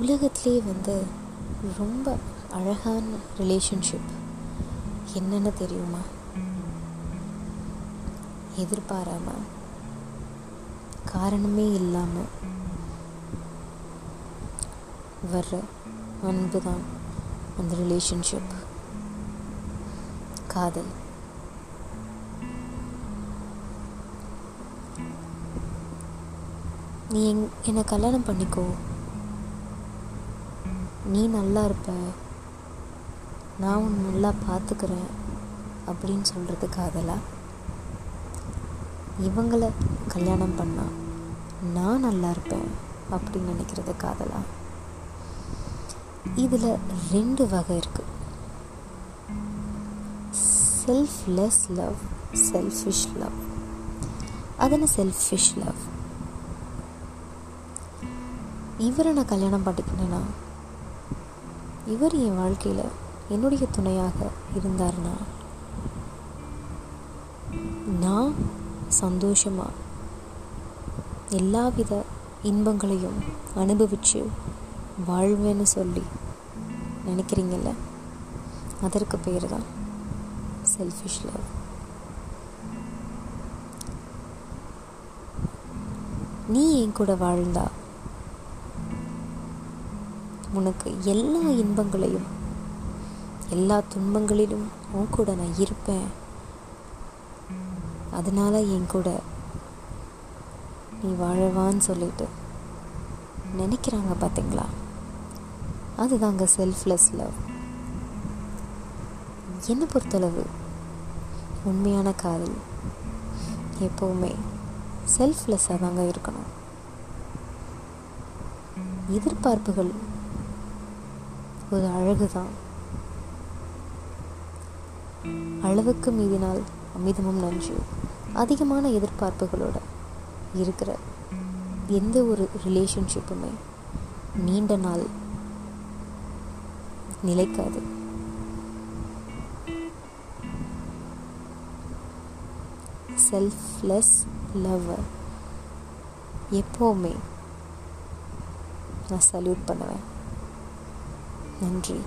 உலகத்துலேயே வந்து ரொம்ப அழகான ரிலேஷன்ஷிப் என்னென்னு தெரியுமா? எதிர்பாராம காரணமே இல்லாமல் வர்ற அன்பு தான் அந்த ரிலேஷன்ஷிப் காதல். நீ எங் என்னை கல்யாணம் பண்ணிக்கோ. நீ நல்லா இருப்ப. நான் உன்னை நல்லா பார்த்துக்கிறேன் அப்படின்னு சொல்கிறது காதலா? இவங்களை கல்யாணம் பண்ணா நான் நல்லா இருப்பேன் அப்படின்னு நினைக்கிறது காதலா? இதில் ரெண்டு வகை இருக்குது செல்ஃப்லெஸ் லவ் செல்ஃபிஷ் லவ் அதென்ன செல்ஃபிஷ் லவ் இவரை நான் கல்யாணம் பண்ணிக்கினேன்னா இவர் என் வாழ்க்கையில் என்னுடைய துணையாக இருந்தார்னா? நான் சந்தோஷமாக எல்லாவித இன்பங்களையும் அனுபவித்து வாழ்வேன்னு சொல்லி நினைக்கிறீங்கல்ல? அதற்கு பேர் தான் செல்ஃபிஷ் லவ் நீ என் கூட வாழ்ந்தா உனக்கு எல்லா இன்பங்களையும் எல்லா துன்பங்களிலும் உன் கூட நான் இருப்பேன். அதனால என் கூட நீ வாழவான்னு சொல்லிட்டு நினைக்கிறாங்க பார்த்தீங்களா அதுதாங்க செல்ஃப்லெஸ் லவ் என்னை பொறுத்தளவு உண்மையான காதல் எப்போவுமே செல்ஃப்லெஸ்ஸாக தாங்க இருக்கணும். எதிர்பார்ப்புகள் ஒரு அழகு தான் அளவுக்கு மீதினால் அமிதமும் நன்று. அதிகமான எதிர்பார்ப்புகளோட இருக்கிற எந்த ஒரு ரிலேஷன்ஷிப்புமே நீண்ட நாள் நிலைக்காது. செல்ஃப்லெஸ் லவ் எப்போவுமே நான் சல்யூட் பண்ணுவேன். நன்றி.